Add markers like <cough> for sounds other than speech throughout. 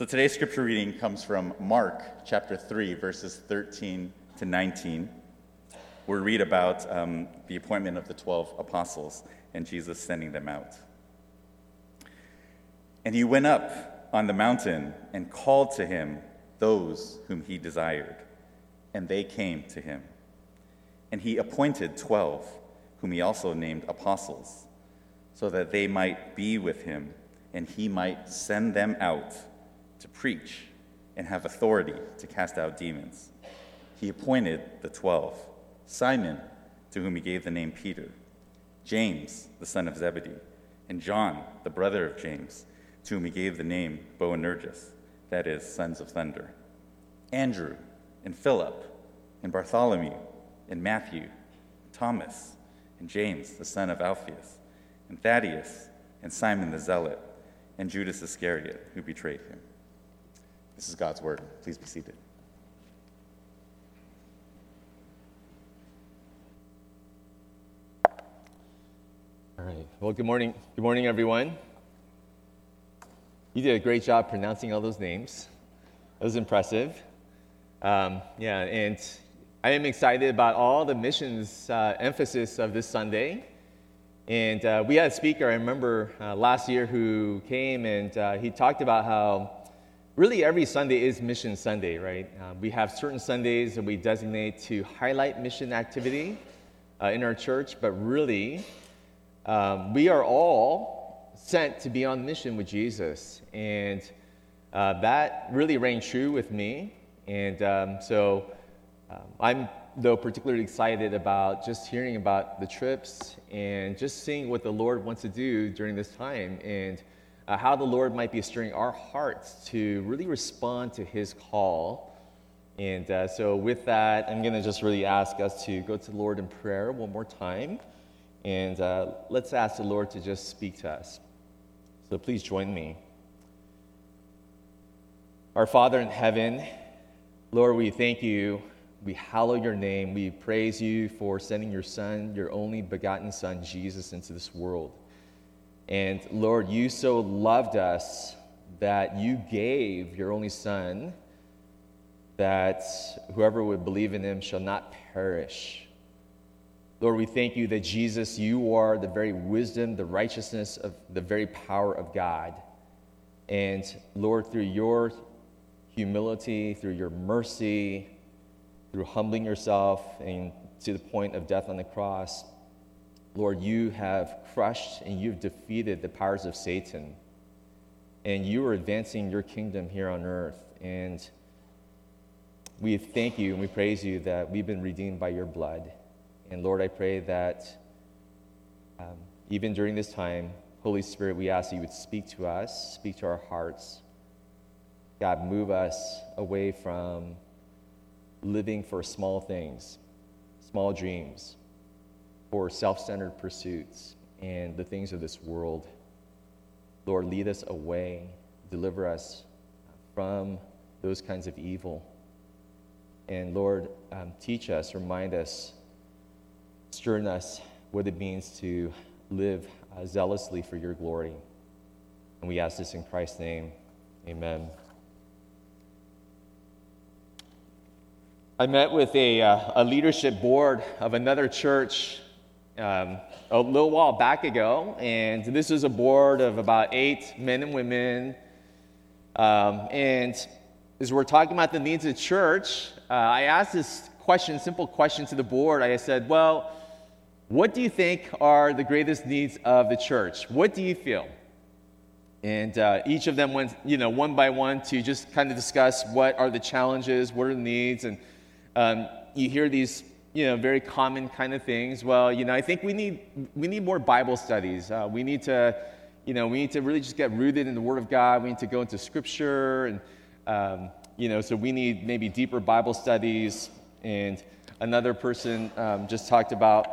So today's scripture reading comes from Mark chapter 3, verses 13 to 19. We read about um, the appointment of the 12 apostles and Jesus sending them out. And he went up on the mountain and called to him those whom he desired, and they came to him. And he appointed 12, whom he also named apostles, so that they might be with him and he might send them out to preach and have authority to cast out demons. He appointed the twelve Simon, to whom he gave the name Peter, James, the son of Zebedee, and John, the brother of James, to whom he gave the name Boanerges, that is, sons of thunder, Andrew, and Philip, and Bartholomew, and Matthew, and Thomas, and James, the son of Alphaeus, and Thaddeus, and Simon the Zealot and Judas Iscariot, who betrayed him. This is God's word. Please be seated. All right. Well, good morning. Good morning, everyone. You did a great job pronouncing all those names. That was impressive. Um, yeah, and I am excited about all the missions uh, emphasis of this Sunday. And uh, we had a speaker, I remember uh, last year, who came and uh, he talked about how really every Sunday is Mission Sunday, right? Uh, we have certain Sundays that we designate to highlight mission activity uh, in our church, but really, um, we are all sent to be on mission with Jesus. And uh, that really rang true with me. And um, so um, I'm though, particularly excited about just hearing about the trips and just seeing what the Lord wants to do during this time and uh, how the Lord might be stirring our hearts to really respond to His call. And uh, so, with that, I'm going to just really ask us to go to the Lord in prayer one more time. And uh, let's ask the Lord to just speak to us. So, please join me. Our Father in heaven, Lord, we thank you we hallow your name. We praise you for sending your Son, your only begotten Son, Jesus, into this world. And Lord, you so loved us that you gave your only Son that whoever would believe in him shall not perish. Lord, we thank you that Jesus, you are the very wisdom, the righteousness of the very power of God. And Lord, through your humility, through your mercy, through humbling yourself and to the point of death on the cross, Lord, you have crushed and you've defeated the powers of Satan. And you are advancing your kingdom here on earth. And we thank you and we praise you that we've been redeemed by your blood. And Lord, I pray that um, even during this time, Holy Spirit, we ask that you would speak to us, speak to our hearts. God, move us away from living for small things, small dreams, for self centered pursuits and the things of this world. Lord, lead us away, deliver us from those kinds of evil. And Lord, um, teach us, remind us, stir in us what it means to live uh, zealously for your glory. And we ask this in Christ's name. Amen. I met with a, uh, a leadership board of another church um, a little while back ago, and this is a board of about eight men and women. Um, and as we're talking about the needs of the church, uh, I asked this question, simple question to the board. I said, Well, what do you think are the greatest needs of the church? What do you feel? And uh, each of them went, you know, one by one to just kind of discuss what are the challenges, what are the needs, and um, you hear these you know very common kind of things. Well you know i think we need we need more bible studies. Uh, we need to you know we need to really just get rooted in the word of god. We need to go into scripture and um, you know so we need maybe deeper bible studies. And another person um, just talked about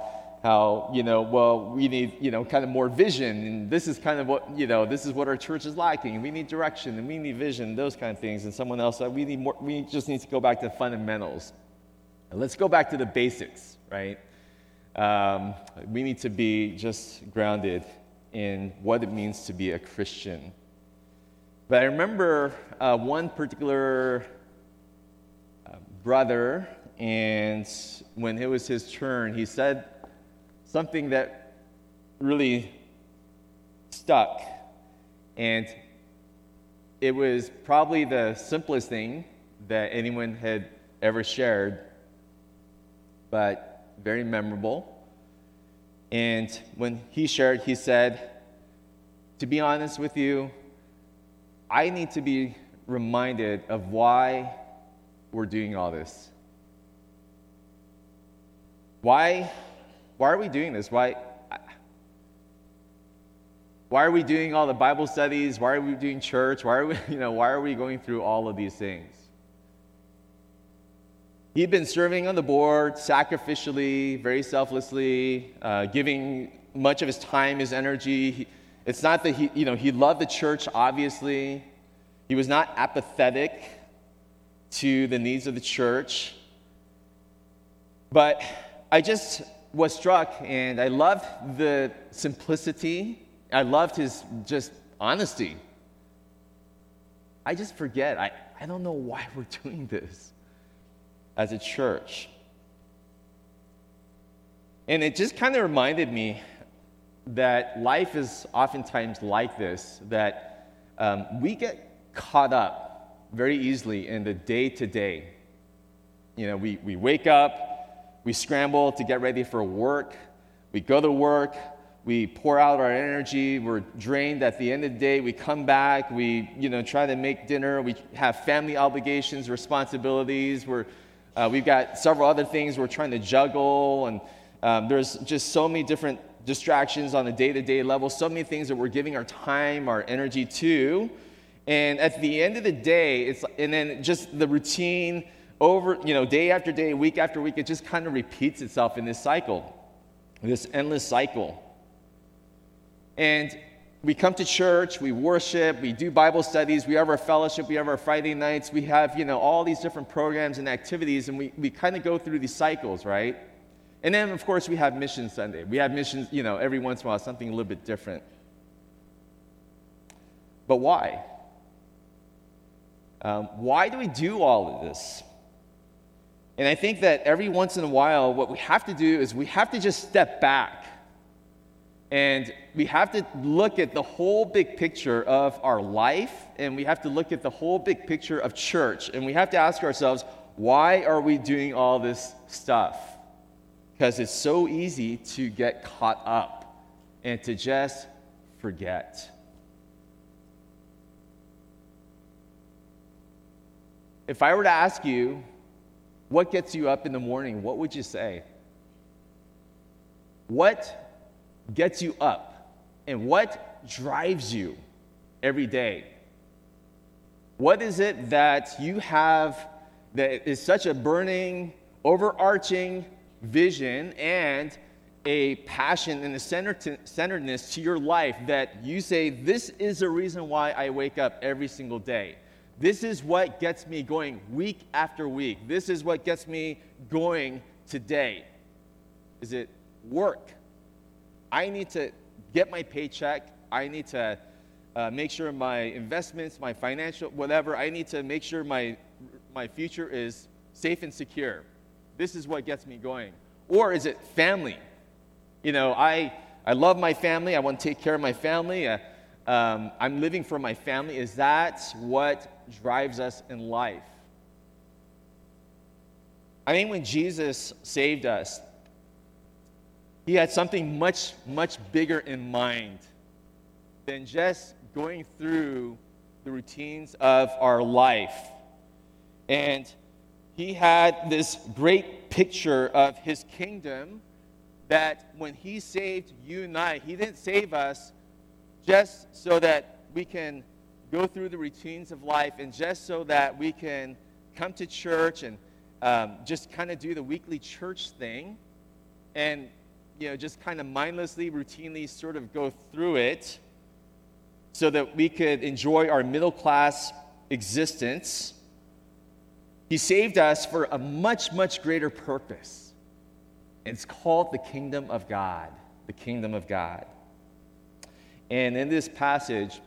how you know well we need you know kind of more vision. And this is kind of what you know this is what our church is lacking. We need direction and we need vision those kind of things. And someone else we need more we just need to go back to fundamentals and let's go back to the basics, right? Um, we need to be just grounded in what it means to be a Christian. But I remember uh, one particular uh, brother, and when it was his turn, he said something that really stuck. And it was probably the simplest thing that anyone had ever shared, but very memorable. And when he shared, he said, To be honest with you, I need to be reminded of why we're doing all this. Why, why are we doing this? Why, why are we doing all the Bible studies? Why are we doing church? Why are we, <laughs> you know, why are we going through all of these things? He'd been serving on the board sacrificially, very selflessly, uh, giving much of his time, his energy. It's not that he, you know, he loved the church, obviously. He was not apathetic to the needs of the church. But I just was struck and I loved the simplicity I loved his just honesty. I just forget. I, I don't know why we're doing this as a church. And it just kind of reminded me that life is oftentimes like this, that um, we get caught up very easily in the day to day. You know, we, we wake up, we scramble to get ready for work, we go to work, we pour out our energy we're drained at the end of the day we come back we you know try to make dinner we have family obligations responsibilities we're, uh, we've got several other things we're trying to juggle and um, there's just so many different distractions on a day-to-day level so many things that we're giving our time our energy to. And at the end of the day it's and then just the routine over you know day after day week after week it just kind of repeats itself in this cycle this endless cycle. And we come to church, we worship, we do Bible studies, we have our fellowship, we have our Friday nights, we have, you know, all these different programs and activities, and we, we kind of go through these cycles, right? And then, of course, we have Mission Sunday. We have missions, you know, every once in a while, something a little bit different. But why? Um, why do we do all of this? And I think that every once in a while, what we have to do is we have to just step back and we have to look at the whole big picture of our life, and we have to look at the whole big picture of church. And we have to ask ourselves, why are we doing all this stuff? Because it's so easy to get caught up and to just forget. If I were to ask you, what gets you up in the morning, what would you say? What gets you up and what drives you every day? What is it that you have that is such a burning, overarching vision and a passion and a centeredness to your life that you say, This is the reason why I wake up every single day. This is what gets me going week after week. This is what gets me going today. Is it work? I need to get my paycheck. I need to uh, make sure my investments, my financial, whatever, I need to make sure my, my future is safe and secure. This is what gets me going. Or is it family? You know, I, I love my family. I want to take care of my family. Uh, um, I'm living for my family. Is that what drives us in life? I mean, when Jesus saved us, he had something much, much bigger in mind than just going through the routines of our life. And he had this great picture of his kingdom that when he saved you and I, he didn't save us just so that we can go through the routines of life and just so that we can come to church and um, just kind of do the weekly church thing and you know, just kind of mindlessly, routinely sort of go through it so that we could enjoy our middle class existence. He saved us for a much, much greater purpose. It's called the kingdom of God. The kingdom of God. And in this passage,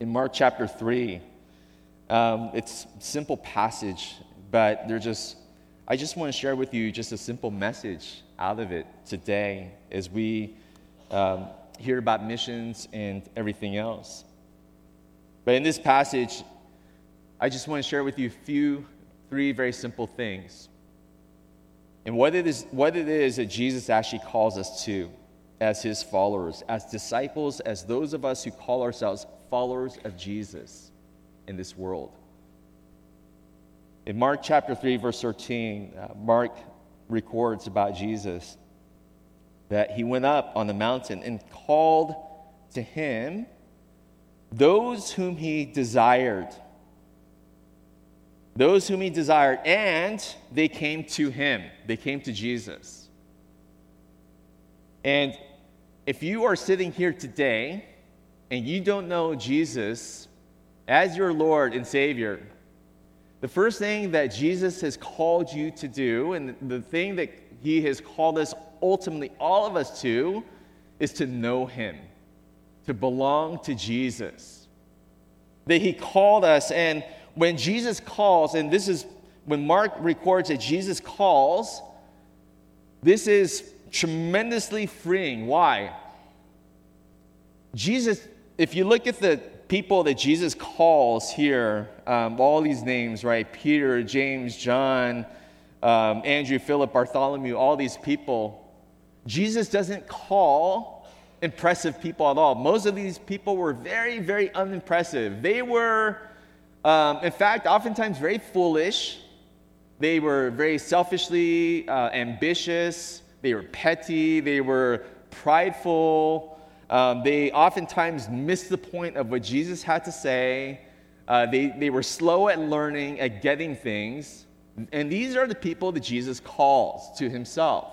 in Mark chapter 3. Um, it's simple passage, but they're just, I just want to share with you just a simple message out of it today as we um, hear about missions and everything else. But in this passage, I just want to share with you a few, three very simple things. And what it is, what it is that Jesus actually calls us to as his followers, as disciples, as those of us who call ourselves followers of Jesus in this world. In Mark chapter 3, verse 13, uh, Mark records about Jesus that he went up on the mountain and called to him those whom he desired. Those whom he desired, and they came to him. They came to Jesus. And if you are sitting here today and you don't know Jesus as your Lord and Savior, the first thing that Jesus has called you to do, and the thing that he has called us ultimately, all of us to, is to know him, to belong to Jesus. That he called us, and when Jesus calls, and this is when Mark records that Jesus calls, this is tremendously freeing. Why? Jesus, if you look at the people that Jesus calls here, um, all these names, right? Peter, James, John, um, Andrew, Philip, Bartholomew, all these people, Jesus doesn't call impressive people at all. Most of these people were very, very unimpressive. They were, um, in fact, oftentimes very foolish. They were very selfishly uh, ambitious. They were petty. They were prideful. Um, they oftentimes missed the point of what Jesus had to say. Uh, they, they were slow at learning, at getting things. And these are the people that Jesus calls to himself.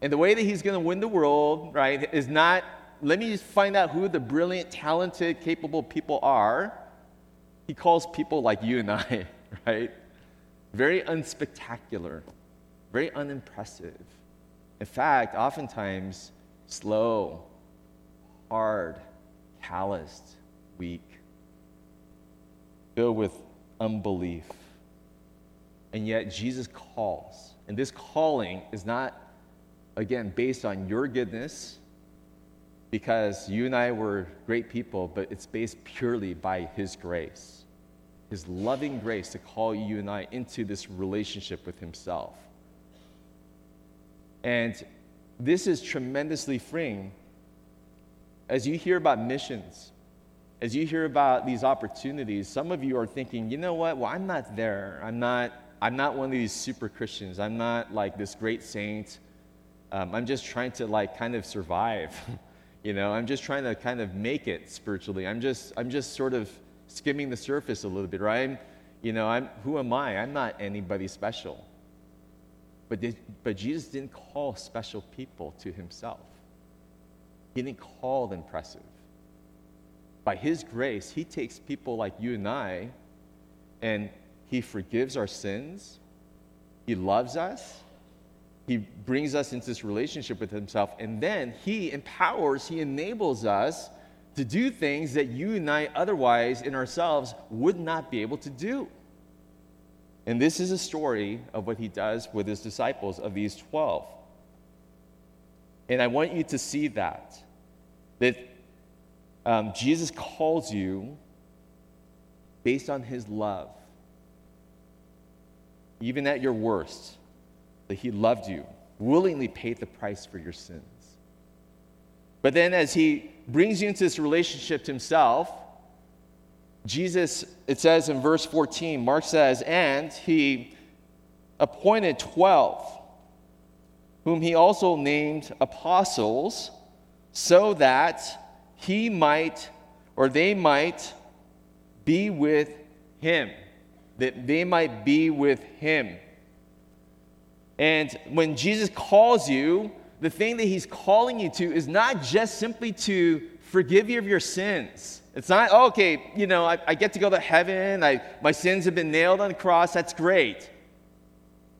And the way that he's going to win the world, right, is not let me find out who the brilliant, talented, capable people are. He calls people like you and I, <laughs> right? Very unspectacular, very unimpressive. In fact, oftentimes slow, hard, calloused, weak, filled with unbelief. And yet Jesus calls. And this calling is not again, based on your goodness, because you and I were great people, but it's based purely by His grace, His loving grace to call you and I into this relationship with Himself. And this is tremendously freeing. As you hear about missions, as you hear about these opportunities, some of you are thinking, you know what? Well, I'm not there. I'm not, I'm not one of these super Christians. I'm not like this great saint. Um, I'm just trying to like kind of survive. <laughs> you know, I'm just trying to kind of make it spiritually. I'm just, I'm just sort of skimming the surface a little bit, right? I'm, You know, I'm, who am I? I'm not anybody special. But, did, but Jesus didn't call special people to himself. He didn't call impressive. By his grace, he takes people like you and I and he forgives our sins. He loves us he brings us into this relationship with himself, and then he empowers, he enables us to do things that you and I otherwise in ourselves would not be able to do. And this is a story of what he does with his disciples of these 12. And I want you to see that, that um, Jesus calls you based on his love, even at your worst that he loved you, willingly paid the price for your sins. But then, as he brings you into this relationship to himself, Jesus, it says in verse 14, Mark says, and he appointed 12, whom he also named apostles, so that he might, or they might, be with him. That they might be with him. And when Jesus calls you, the thing that he's calling you to is not just simply to forgive you of your sins. It's not, oh, okay, you know, I, I get to go to heaven, I, my sins have been nailed on the cross, that's great.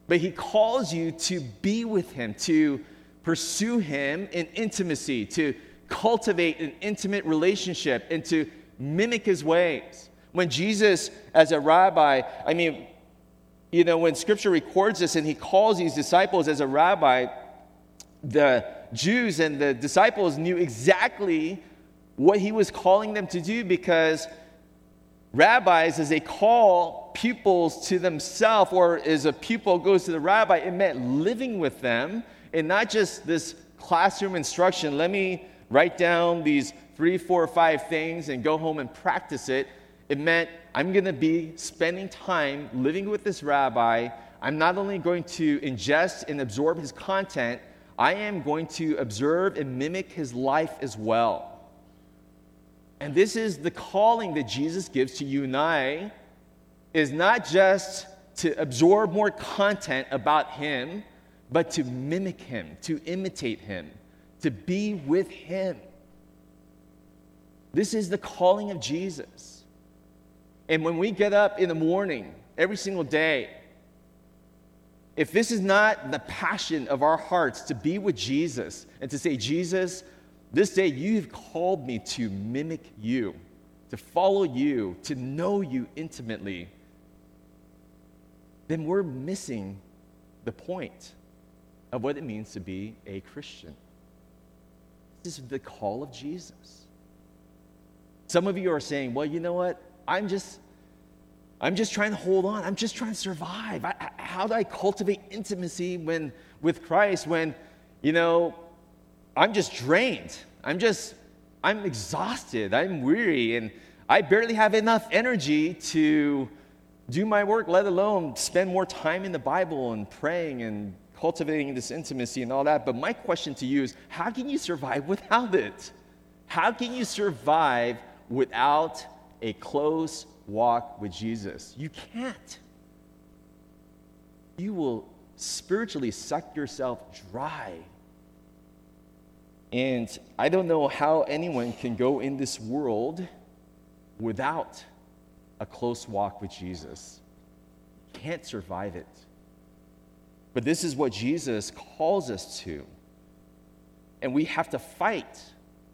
But he calls you to be with him, to pursue him in intimacy, to cultivate an intimate relationship, and to mimic his ways. When Jesus, as a rabbi, I mean, you know, when scripture records this and he calls these disciples as a rabbi, the Jews and the disciples knew exactly what he was calling them to do because rabbis, as they call pupils to themselves, or as a pupil goes to the rabbi, it meant living with them and not just this classroom instruction. Let me write down these three, four, five things and go home and practice it. It meant I'm going to be spending time living with this rabbi. I'm not only going to ingest and absorb his content, I am going to observe and mimic his life as well. And this is the calling that Jesus gives to you and I is not just to absorb more content about him, but to mimic him, to imitate him, to be with him. This is the calling of Jesus. And when we get up in the morning, every single day, if this is not the passion of our hearts to be with Jesus and to say, Jesus, this day, you've called me to mimic you, to follow you, to know you intimately. Then we're missing the point of what it means to be a Christian. This is the call of Jesus. Some of you are saying, well, you know what? I'm just. I'm just trying to hold on. I'm just trying to survive. I, how do I cultivate intimacy when, with Christ when, you know, I'm just drained. I'm just, I'm exhausted. I'm weary, and I barely have enough energy to do my work, let alone spend more time in the Bible and praying and cultivating this intimacy and all that. But my question to you is how can you survive <laughs> without it? How can you survive without a close walk with Jesus? You can't. You will spiritually suck yourself dry and I don't know how anyone can go in this world without a close walk with Jesus. Can't survive it. But this is what Jesus calls us to. And we have to fight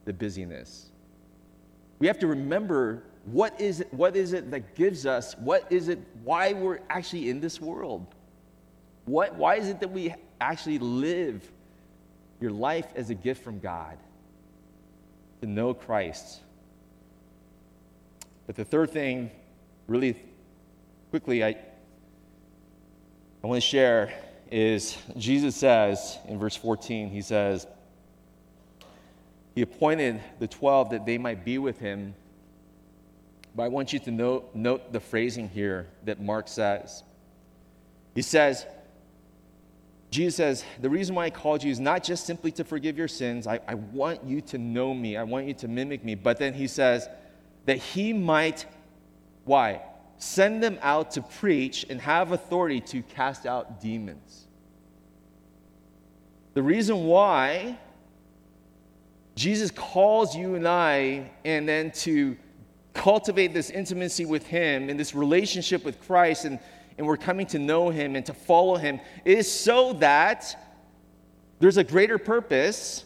the busyness. We have to remember what is it, what is it that gives us, what is it, why we're actually in this world. What, why is it that we actually live your life as a gift from God, to know Christ. But the third thing, really quickly, I, I want to share is Jesus says in verse 14, he says, He appointed the 12 that they might be with him. But I want you to note, note the phrasing here that Mark says. He says, Jesus says, The reason why I called you is not just simply to forgive your sins. I, I want you to know me. I want you to mimic me. But then he says, that he might, why? Send them out to preach and have authority to cast out demons. The reason why Jesus calls you and I, and then to cultivate this intimacy with Him and this relationship with Christ and and we're coming to know Him and to follow Him is so that there's a greater purpose,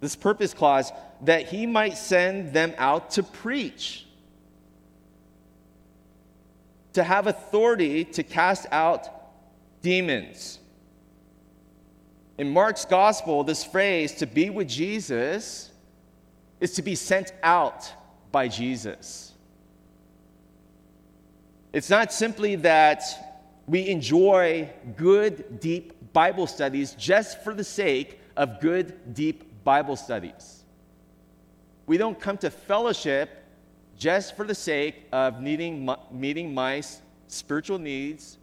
this purpose clause, that He might send them out to preach, to have authority to cast out demons. In Mark's gospel, this phrase, to be with Jesus, is to be sent out by Jesus. It's not simply that we enjoy good, deep Bible studies just for the sake of good, deep Bible studies. We don't come to fellowship just for the sake of needing, meeting my spiritual needs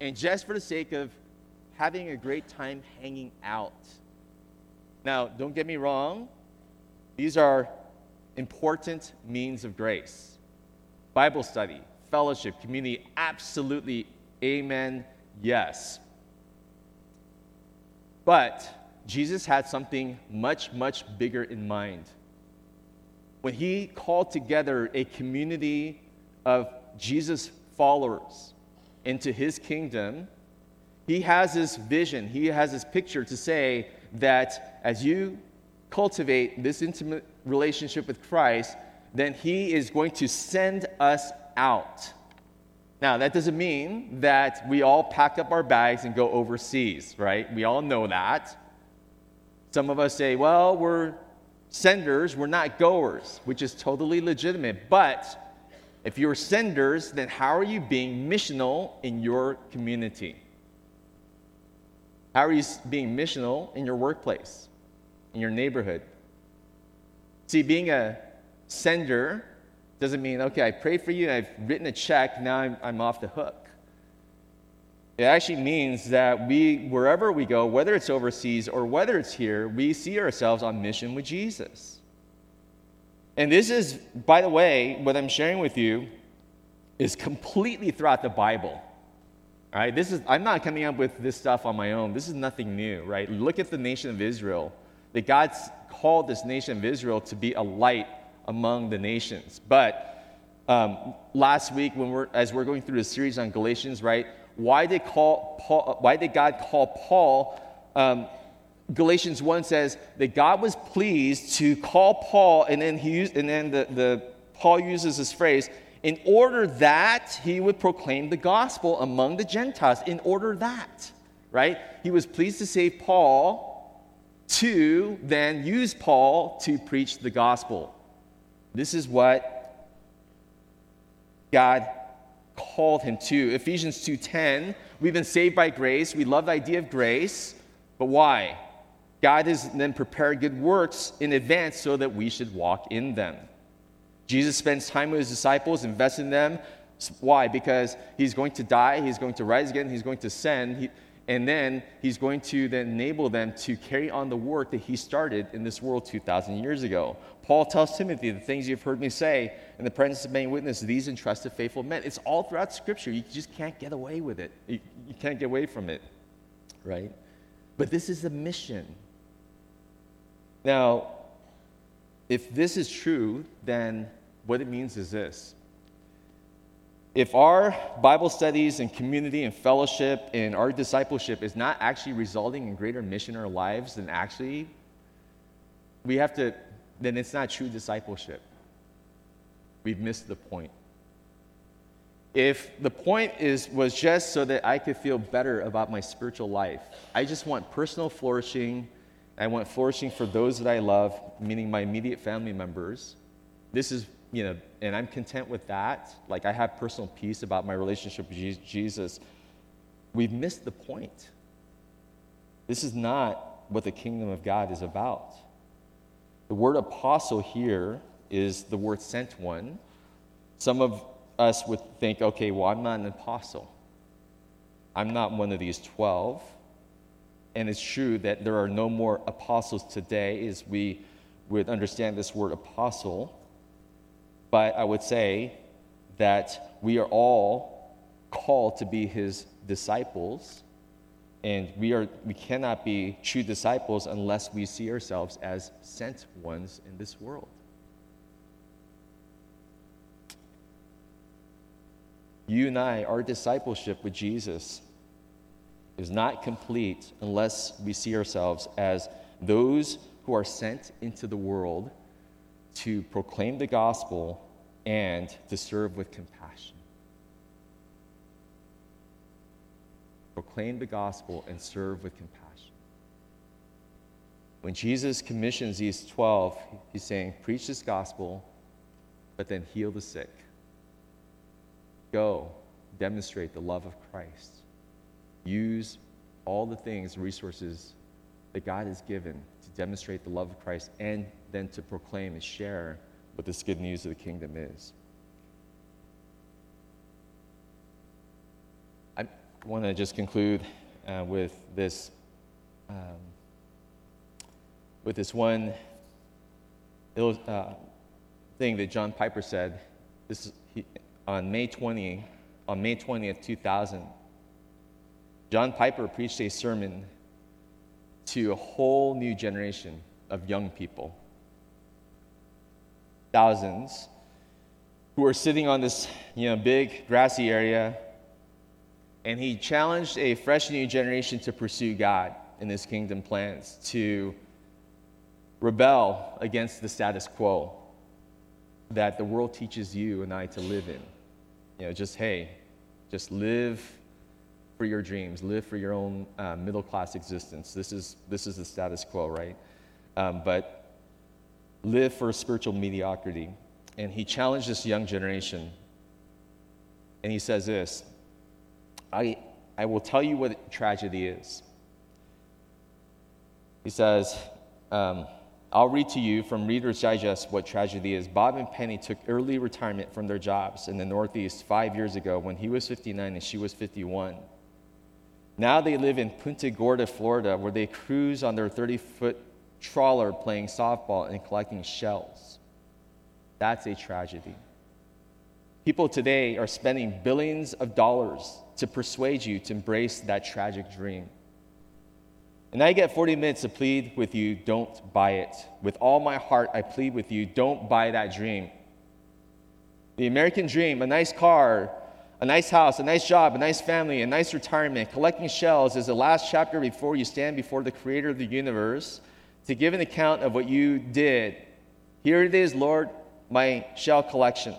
and just for the sake of having a great time hanging out. Now, don't get me wrong, these are important means of grace. Bible study, fellowship, community, absolutely, amen, yes. But Jesus had something much, much bigger in mind. When he called together a community of Jesus followers into his kingdom, he has this vision, he has this picture to say that as you cultivate this intimate relationship with Christ, then he is going to send us out. Now, that doesn't mean that we all pack up our bags and go overseas, right? We all know that. Some of us say, well, we're senders, we're not goers, which is totally legitimate. But if you're senders, then how are you being missional in your community? How are you being missional in your workplace, in your neighborhood? See, being a sender doesn't mean, okay, I prayed for you, I've written a check, now I'm, I'm off the hook. It actually means that we, wherever we go, whether it's overseas or whether it's here, we see ourselves on mission with Jesus. And this is, by the way, what I'm sharing with you is completely throughout the Bible. All right, this is, I'm not coming up with this stuff on my own. This is nothing new, right? Look at the nation of Israel. That God's called this nation of Israel to be a light among the nations. But um, last week, when we're, as we're going through the series on Galatians, right, why did, call Paul, why did God call Paul? Um, Galatians 1 says that God was pleased to call Paul, and then, he used, and then the, the, Paul uses this phrase, in order that he would proclaim the gospel among the Gentiles, in order that, right? He was pleased to save Paul to then use Paul to preach the gospel. This is what God called him to. Ephesians 2:10, we've been saved by grace. We love the idea of grace, but why? God has then prepared good works in advance so that we should walk in them. Jesus spends time with his disciples, invests in them. Why? Because he's going to die, he's going to rise again, he's going to send. He, and then he's going to then enable them to carry on the work that he started in this world 2,000 years ago. Paul tells Timothy, the things you've heard me say in the presence of many witnesses, these entrusted faithful men. It's all throughout Scripture. You just can't get away with it. You, you can't get away from it, right? But this is the mission. Now, if this is true, then what it means is this if our Bible studies and community and fellowship and our discipleship is not actually resulting in greater mission in our lives, then actually we have to, then it's not true discipleship. We've missed the point. If the point is, was just so that I could feel better about my spiritual life, I just want personal flourishing. I want flourishing for those that I love, meaning my immediate family members. This is you know, and I'm content with that. Like I have personal peace about my relationship with Jesus. We've missed the point. This is not what the kingdom of God is about. The word apostle here is the word sent one. Some of us would think, okay, well, I'm not an apostle. I'm not one of these 12. And it's true that there are no more apostles today as we would understand this word apostle. But I would say that we are all called to be his disciples, and we, are, we cannot be true disciples unless we see ourselves as sent ones in this world. You and I, our discipleship with Jesus is not complete unless we see ourselves as those who are sent into the world to proclaim the gospel and to serve with compassion. Proclaim the gospel and serve with compassion. When Jesus commissions these 12, he's saying, Preach this gospel, but then heal the sick. Go, demonstrate the love of Christ. Use all the things, and resources that God has given demonstrate the love of Christ and then to proclaim and share what this good news of the kingdom is. I want to just conclude uh, with this um, with this one uh, thing that John Piper said. This is, he, on May 20 on May 20th, 2000. John Piper preached a sermon to a whole new generation of young people thousands, who were sitting on this you know, big grassy area. And he challenged a fresh new generation to pursue God in his kingdom plans, to rebel against the status quo. that the world teaches you and I to live in. You know, just, hey, just live for your dreams, live for your own uh, middle class existence. This is, this is the status quo, right? Um, but live for spiritual mediocrity. And he challenged this young generation. And he says this I, I will tell you what tragedy is. He says, um, I'll read to you from Reader's Digest what tragedy is. Bob and Penny took early retirement from their jobs in the Northeast five years ago when he was 59 and she was 51. Now they live in Punta Gorda, Florida, where they cruise on their 30 foot trawler playing softball and collecting shells. That's a tragedy. People today are spending billions of dollars to persuade you to embrace that tragic dream. And I get 40 minutes to plead with you, don't buy it. With all my heart, I plead with you, don't buy that dream. The American dream, a nice car, a nice house, a nice job, a nice family, a nice retirement, collecting shells is the last chapter before you stand before the creator of the universe to give an account of what you did. Here it is, Lord, my shell collection.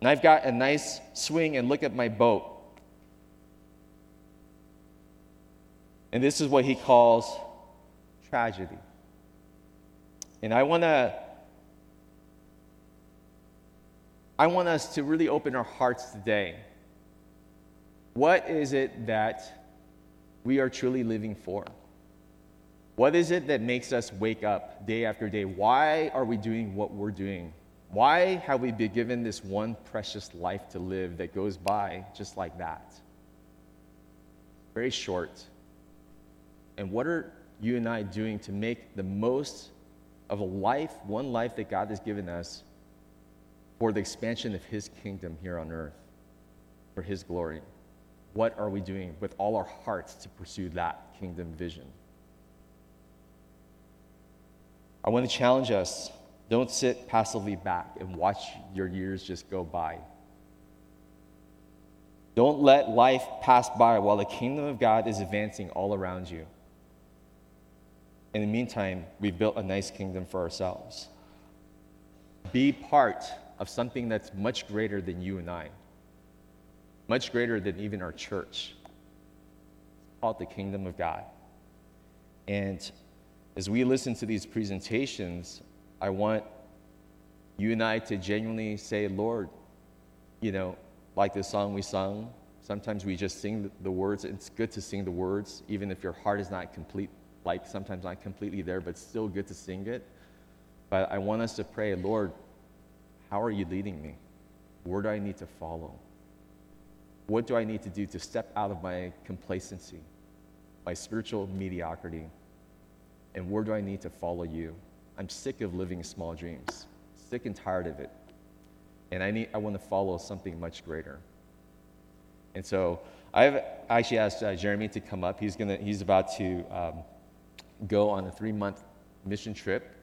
And I've got a nice swing and look at my boat. And this is what he calls tragedy. And I want to I want us to really open our hearts today. What is it that we are truly living for? What is it that makes us wake up day after day? Why are we doing what we're doing? Why have we been given this one precious life to live that goes by just like that? Very short. And what are you and I doing to make the most of a life, one life that God has given us for the expansion of His kingdom here on earth, for His glory? What are we doing with all our hearts to pursue that kingdom vision? I want to challenge us don't sit passively back and watch your years just go by. Don't let life pass by while the kingdom of God is advancing all around you. In the meantime, we've built a nice kingdom for ourselves. Be part of something that's much greater than you and I, much greater than even our church. It's called the kingdom of God. And as we listen to these presentations, I want you and I to genuinely say, Lord, you know, like the song we sung, sometimes we just sing the words. It's good to sing the words, even if your heart is not complete like sometimes not completely there, but still good to sing it. But I want us to pray, Lord, how are you leading me? Where do I need to follow? What do I need to do to step out of my complacency, my spiritual mediocrity? And where do I need to follow you? I'm sick of living small dreams, sick and tired of it. And I, need, I want to follow something much greater. And so I've actually asked uh, Jeremy to come up. He's, gonna, he's about to um, go on a three month mission trip.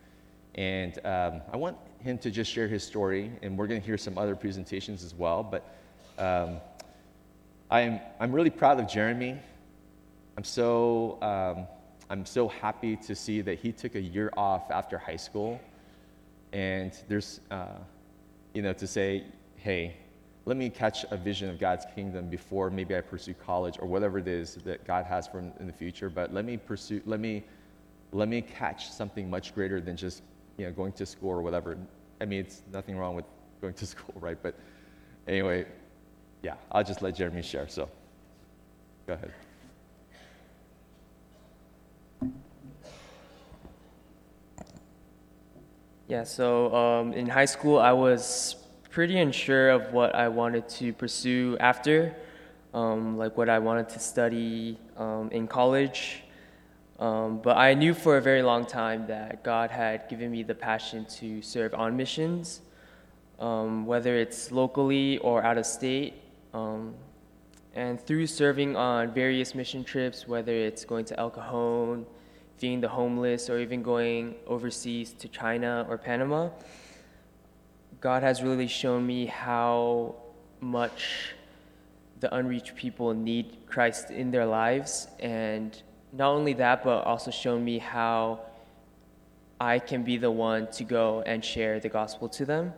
And um, I want him to just share his story, and we're going to hear some other presentations as well. But um, I'm, I'm really proud of Jeremy. I'm so, um, I'm so happy to see that he took a year off after high school. And there's, uh, you know, to say, hey, let me catch a vision of God's kingdom before maybe I pursue college or whatever it is that God has for in the future. But let me pursue, let me let me catch something much greater than just you know going to school or whatever. I mean, it's nothing wrong with going to <laughs> school, right? But anyway, yeah, I'll just let Jeremy share. So, go ahead. Yeah, so um, in high school, I was pretty unsure of what I wanted to pursue after, um, like what I wanted to study um, in college. Um, but I knew for a very long time that God had given me the passion to serve on missions, um, whether it's locally or out of state. Um, and through serving on various mission trips, whether it's going to El Cajon, feeding the homeless, or even going overseas to China or Panama, God has really shown me how much the unreached people need Christ in their lives and not only that, but also shown me how I can be the one to go and share the gospel to them.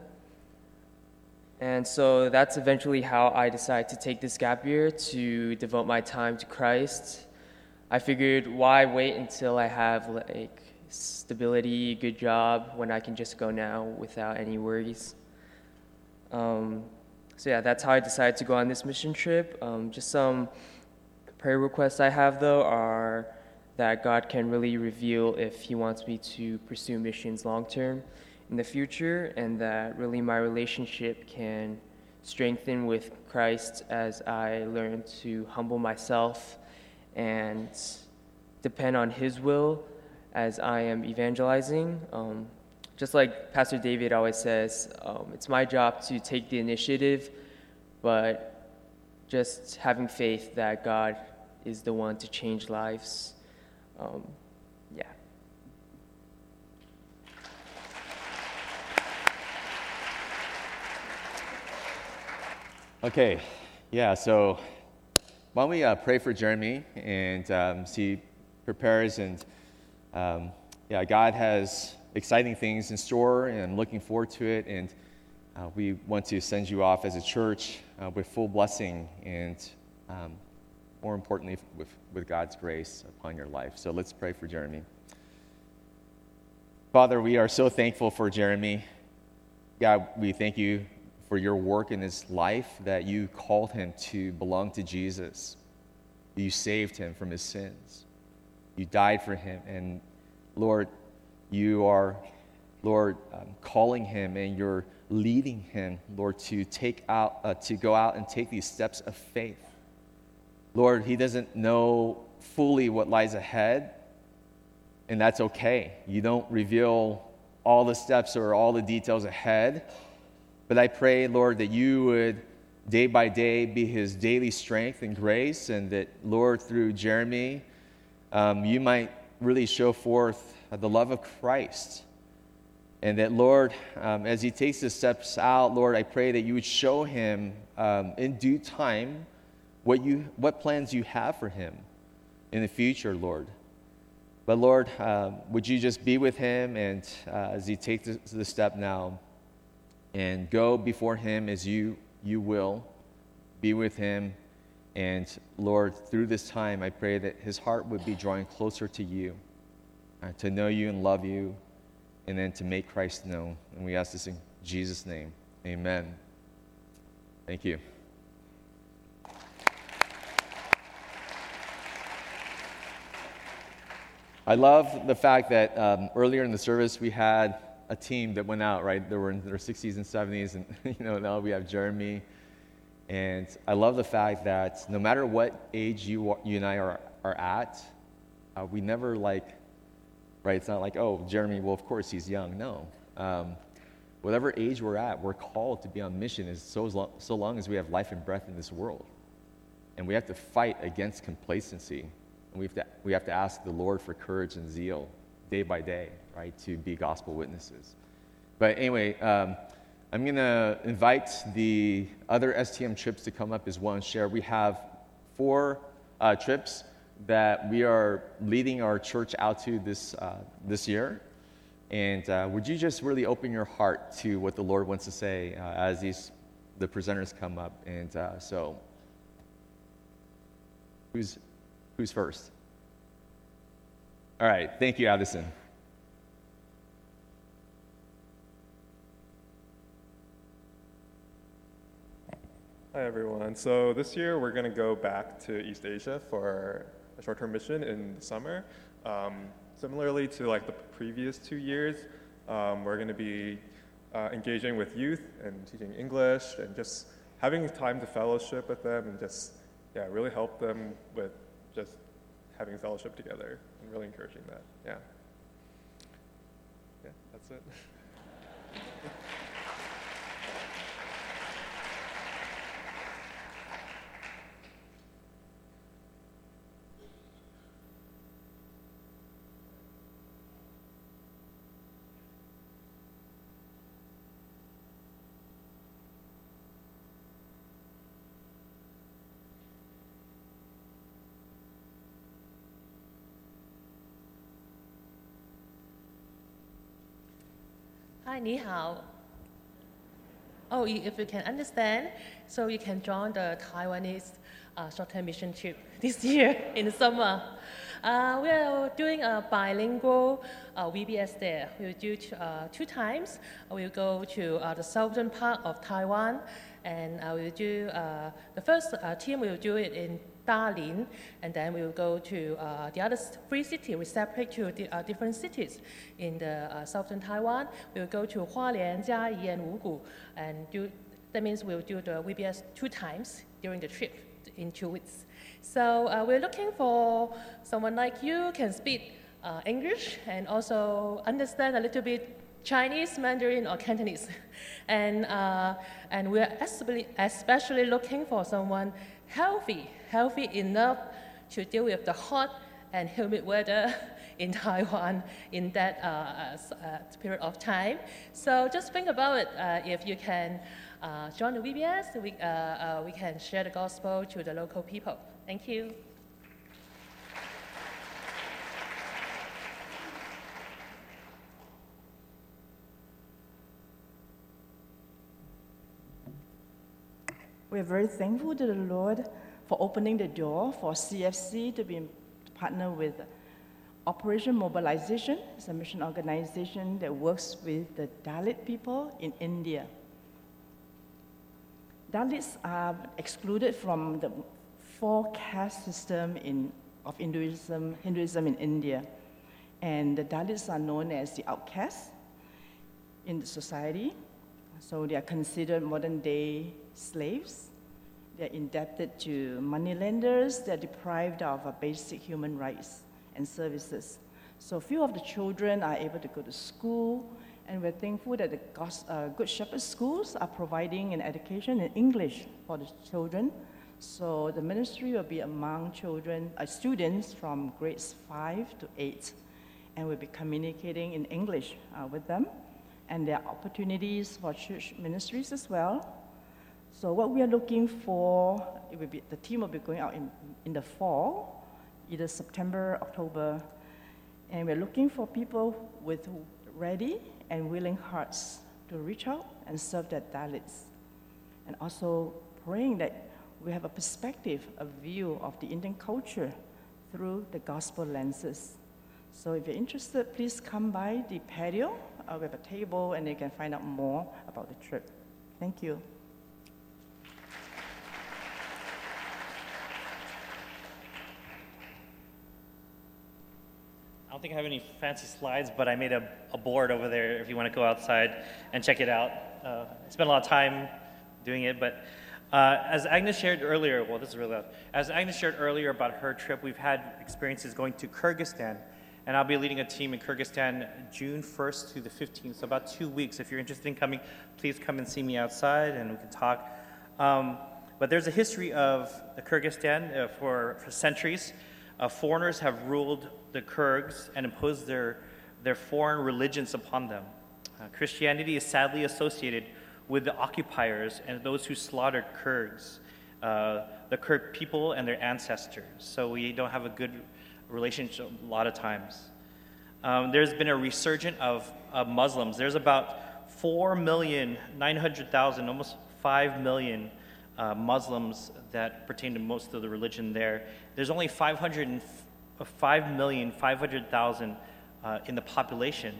And so that's eventually how I decided to take this gap year to devote my time to Christ. I figured, why wait until I have like stability, good job, when I can just go now without any worries. Um, so yeah, that's how I decided to go on this mission trip. Um, just some prayer requests I have though are that God can really reveal if He wants me to pursue missions long term in the future, and that really my relationship can strengthen with Christ as I learn to humble myself and depend on His will as I am evangelizing. Um, just like Pastor David always says, um, it's my job to take the initiative, but just having faith that God is the one to change lives. Um, yeah. Okay, yeah, so why don't we uh, pray for Jeremy and um, see prepares and um, yeah, God has exciting things in store and I'm looking forward to it. And uh, we want to send you off as a church uh, with full blessing and um, more importantly, with, with God's grace upon your life. So let's pray for Jeremy. Father, we are so thankful for Jeremy. God, we thank you for your work in his life, that you called him to belong to Jesus. You saved him from his sins. You died for him. And Lord, you are, Lord, um, calling him and you're leading him, Lord, to take out, uh, to go out and take these steps of faith. Lord, he doesn't know fully what lies ahead, and that's okay. You don't reveal all the steps or all the details ahead. But I pray, Lord, that you would day by day be his daily strength and grace, and that, Lord, through Jeremy, um, you might really show forth the love of Christ. And that, Lord, um, as he takes the steps out, Lord, I pray that you would show him um, in due time what, you, what plans you have for him in the future, Lord. But Lord, um, would you just be with him and uh, as he takes the, the step now, and go before him as you, you will. Be with him. And Lord, through this time, I pray that his heart would be drawing closer to you, uh, to know you and love you, and then to make Christ known. And we ask this in Jesus' name. Amen. Thank you. I love the fact that um, earlier in the service we had a team that went out, right? They were in their 60s and 70s, and <laughs> you know now we have Jeremy. And I love the fact that no matter what age you, you and I are, are at, uh, we never like, right? It's not like, oh, Jeremy, well, of course he's young. No. Um, whatever age we're at, we're called to be on mission as so, long, so long as we have life and breath in this world. And we have to fight against complacency. And we have to, we have to ask the Lord for courage and zeal day by day right, to be gospel witnesses. But anyway, um, I'm going to invite the other STM trips to come up as well and share. We have four uh, trips that we are leading our church out to this, uh, this year. And uh, would you just really open your heart to what the Lord wants to say uh, as these, the presenters come up? And uh, so, who's, who's first? All right, thank you, Addison. Hi, everyone. So this year we're going to go back to East Asia for a short-term mission in the summer. Um, similarly to like the previous two years, um, we're going to be uh, engaging with youth and teaching English and just having time to fellowship with them and just yeah really help them with just having fellowship together and really encouraging that. Yeah. Yeah, that's it. <laughs> Hi. Oh, if you can understand, so you can join the Taiwanese uh, short-term mission trip <laughs> this year in the summer. Uh, we are doing a bilingual uh, VBS there. We'll do t- uh, two times. We'll go to uh, the southern part of Taiwan, and uh, we'll do uh, the first uh, team will do it in Dalian, and then we will go to uh, the other three cities. We separate to the, uh, different cities in the uh, southern Taiwan. We will go to Hualien, Jiayi, and Wugu, and do, that means we'll do the VBS two times during the trip in two weeks. So uh, we're looking for someone like you can speak uh, English and also understand a little bit Chinese, Mandarin, or Cantonese. <laughs> And, uh, and we're especially, especially looking for someone healthy, healthy enough to deal with the hot and humid weather <laughs> in Taiwan in that uh, uh, period of time. So just think about it. Uh, if you can uh, join the VBS, we, uh, we can share the gospel to the local people. Thank you. We're very thankful to the Lord for opening the door for CFC to be to partner with Operation Mobilization. It's a mission organization that works with the Dalit people in India. Dalits are excluded from the four caste system in, of Hinduism, Hinduism in India. And the Dalits are known as the outcasts in the society. So they are considered modern day slaves. They're indebted to moneylenders. They're deprived of uh, basic human rights and services. So few of the children are able to go to school, and we're thankful that the uh, Good Shepherd schools are providing an education in English for the children. So the ministry will be among children, uh, students from grades five to eight, and we'll be communicating in English uh, with them. And there are opportunities for church ministries as well. So what we are looking for, it will be, the team will be going out in, in the fall, either September, October, and we're looking for people with ready and willing hearts to reach out and serve their Dalits. And also praying that we have a perspective, a view of the Indian culture through the gospel lenses. So if you're interested, please come by the patio. Uh, we have a table and you can find out more about the trip. Thank you. I don't think I have any fancy slides, but I made a, a board over there if you want to go outside and check it out. Uh, I spent a lot of time doing it, but uh, as Agnes shared earlier, well, this is really loud. As Agnes shared earlier about her trip, we've had experiences going to Kyrgyzstan, and I'll be leading a team in Kyrgyzstan June 1st to the 15th, so about two weeks. If you're interested in coming, please come and see me outside and we can talk. Um, but there's a history of Kyrgyzstan uh, for, for centuries. Uh, foreigners have ruled the Kyrgyz and imposed their, their foreign religions upon them. Uh, Christianity is sadly associated with the occupiers and those who slaughtered Kyrgyz, uh, the Kyrgyz people and their ancestors. So we don't have a good relationship a lot of times. Um, there's been a resurgence of, of Muslims. There's about 4,900,000, almost 5 million uh, Muslims that pertain to most of the religion there. There's only 500 and f- uh, 5,500,000 uh, in the population.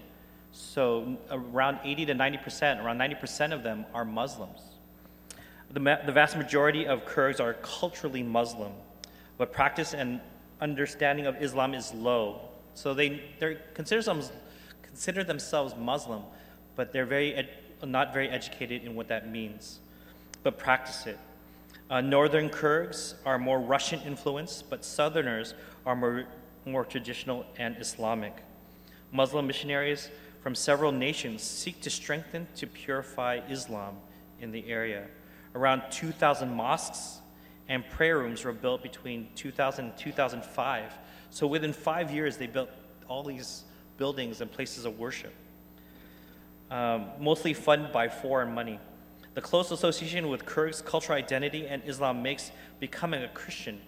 So around 80 to 90 percent, around 90 percent of them are Muslims. The, ma- the vast majority of Kyrgyz are culturally Muslim, but practice and understanding of Islam is low. So they consider themselves, consider themselves Muslim, but they're very ed- not very educated in what that means, but practice it. Uh, Northern Kyrgyz are more Russian influenced, but Southerners are more, more traditional and Islamic. Muslim missionaries from several nations seek to strengthen to purify Islam in the area. Around 2,000 mosques and prayer rooms were built between 2000 and 2005. So within five years, they built all these buildings and places of worship, um, mostly funded by foreign money. The close association with Kyrgyz cultural identity and Islam makes becoming a Christian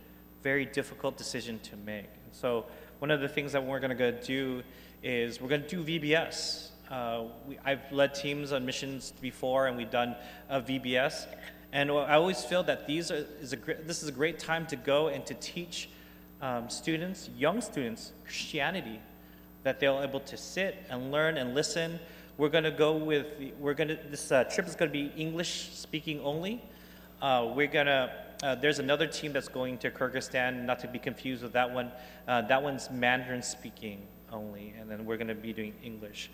very difficult decision to make. So one of the things that we're going to do is we're going to do VBS. Uh, we, I've led teams on missions before, and we've done uh, VBS. And I always feel that these are, is a, this is a great time to go and to teach um, students, young students, Christianity, that they're able to sit and learn and listen. We're going to go with, we're going to, this uh, trip is going to be English speaking only. Uh, we're going to, uh, there's another team that's going to Kyrgyzstan, not to be confused with that one. Uh, that one's Mandarin speaking only, and then we're going to be doing English.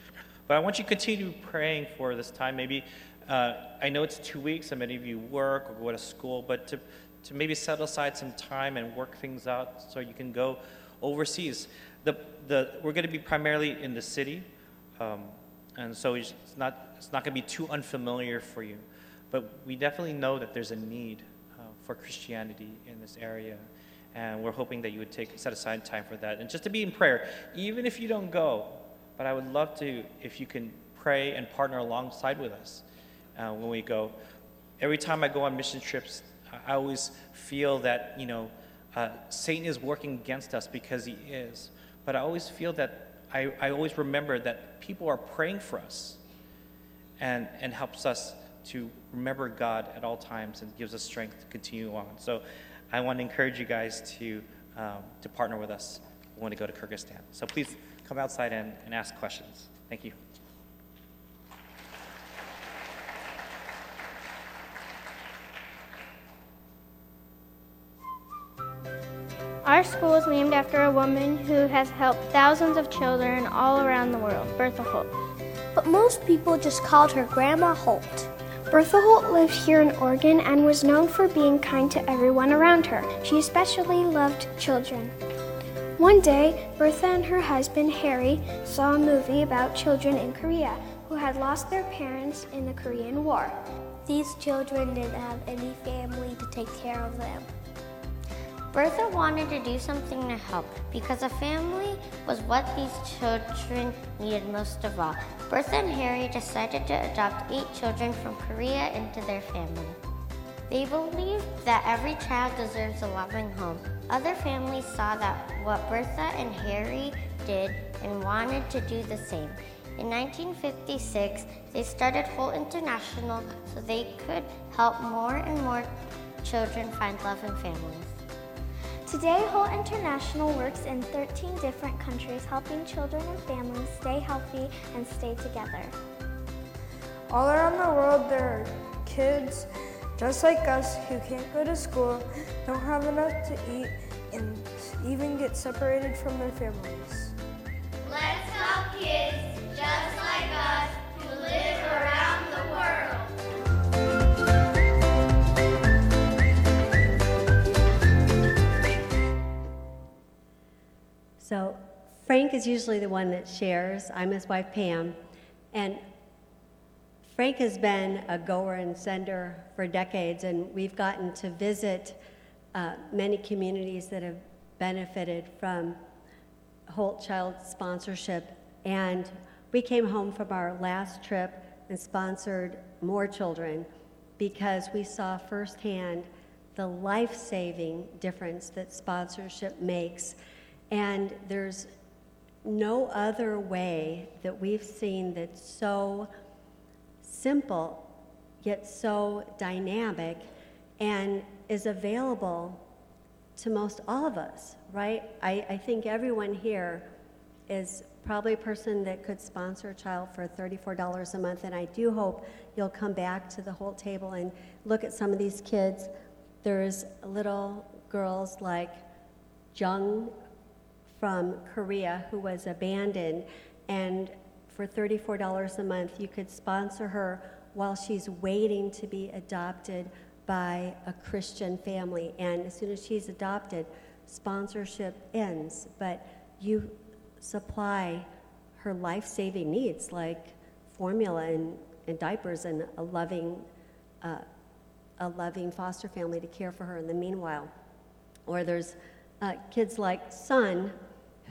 But I want you to continue praying for this time. Maybe, uh, I know it's two weeks, and many of you work or go to school, but to, to maybe set aside some time and work things out so you can go overseas. The, the, we're going to be primarily in the city, um, and so it's not, it's not going to be too unfamiliar for you. But we definitely know that there's a need uh, for Christianity in this area. And we're hoping that you would take set aside time for that. And just to be in prayer, even if you don't go, but I would love to, if you can pray and partner alongside with us uh, when we go. Every time I go on mission trips, I always feel that, you know, uh, Satan is working against us because he is. But I always feel that, I, I always remember that people are praying for us and, and helps us to remember God at all times and gives us strength to continue on. So I want to encourage you guys to, um, to partner with us when we go to Kyrgyzstan. So please come outside and, and ask questions. Thank you. Our school is named after a woman who has helped thousands of children all around the world, Bertha Holt. But most people just called her Grandma Holt. Bertha Holt lived here in Oregon and was known for being kind to everyone around her. She especially loved children. One day, Bertha and her husband Harry saw a movie about children in Korea who had lost their parents in the Korean War. These children didn't have any family to take care of them. Bertha wanted to do something to help because a family was what these children needed most of all. Bertha and Harry decided to adopt eight children from Korea into their family. They believed that every child deserves a loving home. Other families saw that what Bertha and Harry did and wanted to do the same. In 1956, they started Holt International so they could help more and more children find love and families. Today, Holt International works in 13 different countries, helping children and families stay healthy and stay together. All around the world, there are kids just like us who can't go to school, don't have enough to eat, and even get separated from their families. Let's help kids just like us who live around is usually the one that shares. I'm his wife, Pam. And Frank has been a goer and sender for decades, and we've gotten to visit uh, many communities that have benefited from Holt Child sponsorship. And we came home from our last trip and sponsored more children because we saw firsthand the life saving difference that sponsorship makes and there's no other way that we've seen that's so simple yet so dynamic and is available to most all of us, right? I, I think everyone here is probably a person that could sponsor a child for $34 a month, and I do hope you'll come back to the Holt table and look at some of these kids. There's little girls like Jung from Korea who was abandoned, and for $34 a month, you could sponsor her while she's waiting to be adopted by a Christian family. And as soon as she's adopted, sponsorship ends, but you supply her life saving needs like formula and, and diapers and a loving, uh, a loving foster family to care for her in the meanwhile. Or there's uh, kids like Sun,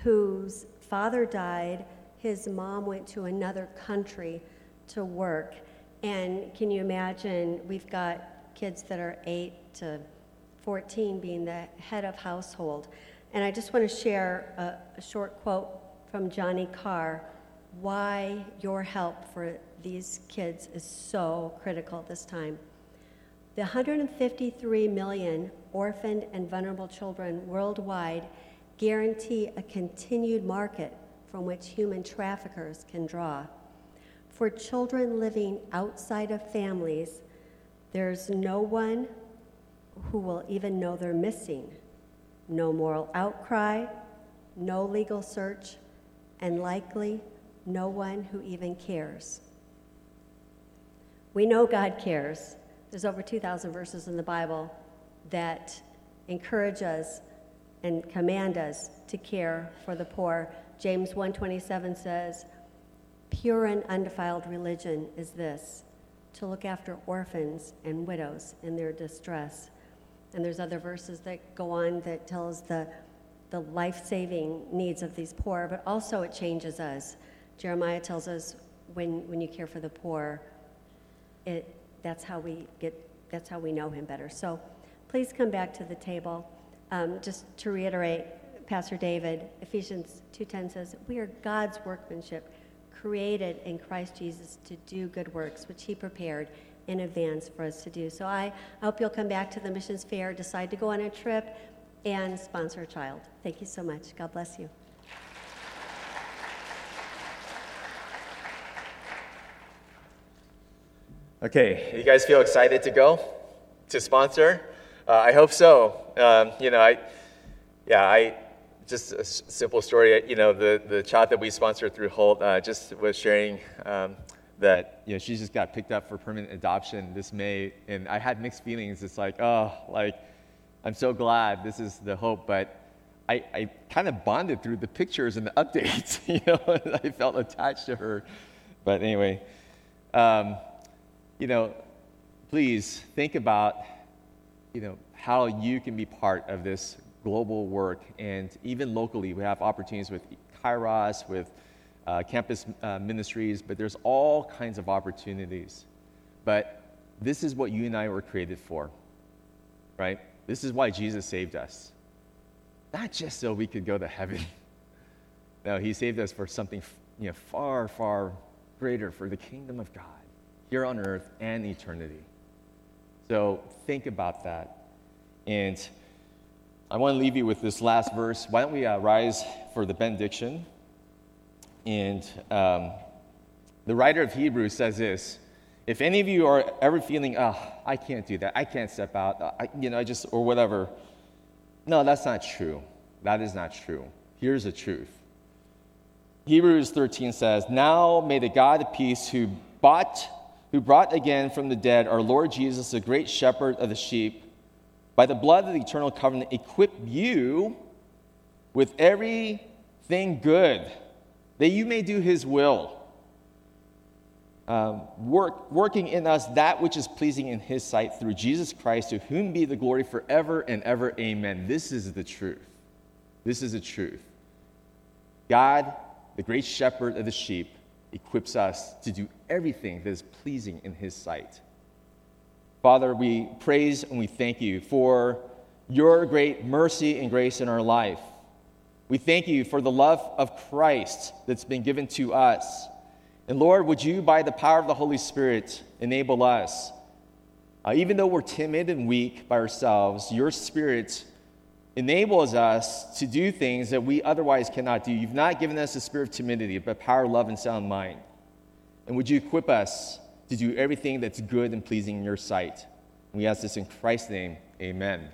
whose father died, his mom went to another country to work. And can you imagine? We've got kids that are 8 to 14 being the head of household. And I just want to share a, a short quote from Johnny Carr why your help for these kids is so critical this time. The 153 million orphaned and vulnerable children worldwide guarantee a continued market from which human traffickers can draw. For children living outside of families, there's no one who will even know they're missing. No moral outcry, no legal search, and likely no one who even cares. We know God cares. There's over 2,000 verses in the Bible that encourage us and command us to care for the poor. James 1:27 says, "Pure and undefiled religion is this, to look after orphans and widows in their distress." And there's other verses that go on that tells the the life-saving needs of these poor, but also it changes us. Jeremiah tells us when when you care for the poor, it that's how we get that's how we know him better. So please come back to the table. Um, just to reiterate, Pastor David, Ephesians 2:10 says, "We are God's workmanship, created in Christ Jesus to do good works, which He prepared in advance for us to do." So I, I hope you'll come back to the missions fair, decide to go on a trip, and sponsor a child. Thank you so much. God bless you. Okay, you guys feel excited to go to sponsor? Uh, I hope so. Um, you know, I, yeah, I, just a simple story. You know, the, the child that we sponsored through Holt uh, just was sharing um, that, you know, she just got picked up for permanent adoption this May. And I had mixed feelings. It's like, oh, like, I'm so glad this is the hope. But I, I kind of bonded through the pictures and the updates. <laughs> You know, I felt attached to her. But anyway, um, you know, please think about, you know, how you can be part of this global work. And even locally, we have opportunities with Kairos, with uh, campus uh, ministries, but there's all kinds of opportunities. But this is what you and I were created for, right? This is why Jesus saved us. Not just so we could go to heaven. <laughs> no, he saved us for something you know, far, far greater, for the kingdom of God here on earth and eternity. So think about that. And I want to leave you with this last verse. Why don't we uh, rise for the benediction? And um, the writer of Hebrews says this If any of you are ever feeling, oh, I can't do that, I can't step out, I, you know, I just, or whatever. No, that's not true. That is not true. Here's the truth. Hebrews 13 says, Now may the God of peace who bought who brought again from the dead our Lord Jesus, the great shepherd of the sheep, by the blood of the eternal covenant, equip you with everything good, that you may do his will. Um, work, working in us that which is pleasing in his sight through Jesus Christ, to whom be the glory forever and ever. Amen. This is the truth. This is the truth. God, the great shepherd of the sheep, equips us to do everything that is pleasing in His sight. Father, we praise and we thank you for your great mercy and grace in our life. We thank you for the love of Christ that's been given to us. And Lord, would you, by the power of the Holy Spirit, enable us, uh, even though we're timid and weak by ourselves, your Spirit enables us to do things that we otherwise cannot do. You've not given us a spirit of timidity, but power, love, and sound mind. And would you equip us to do everything that's good and pleasing in your sight? we ask this in Christ's name. Amen.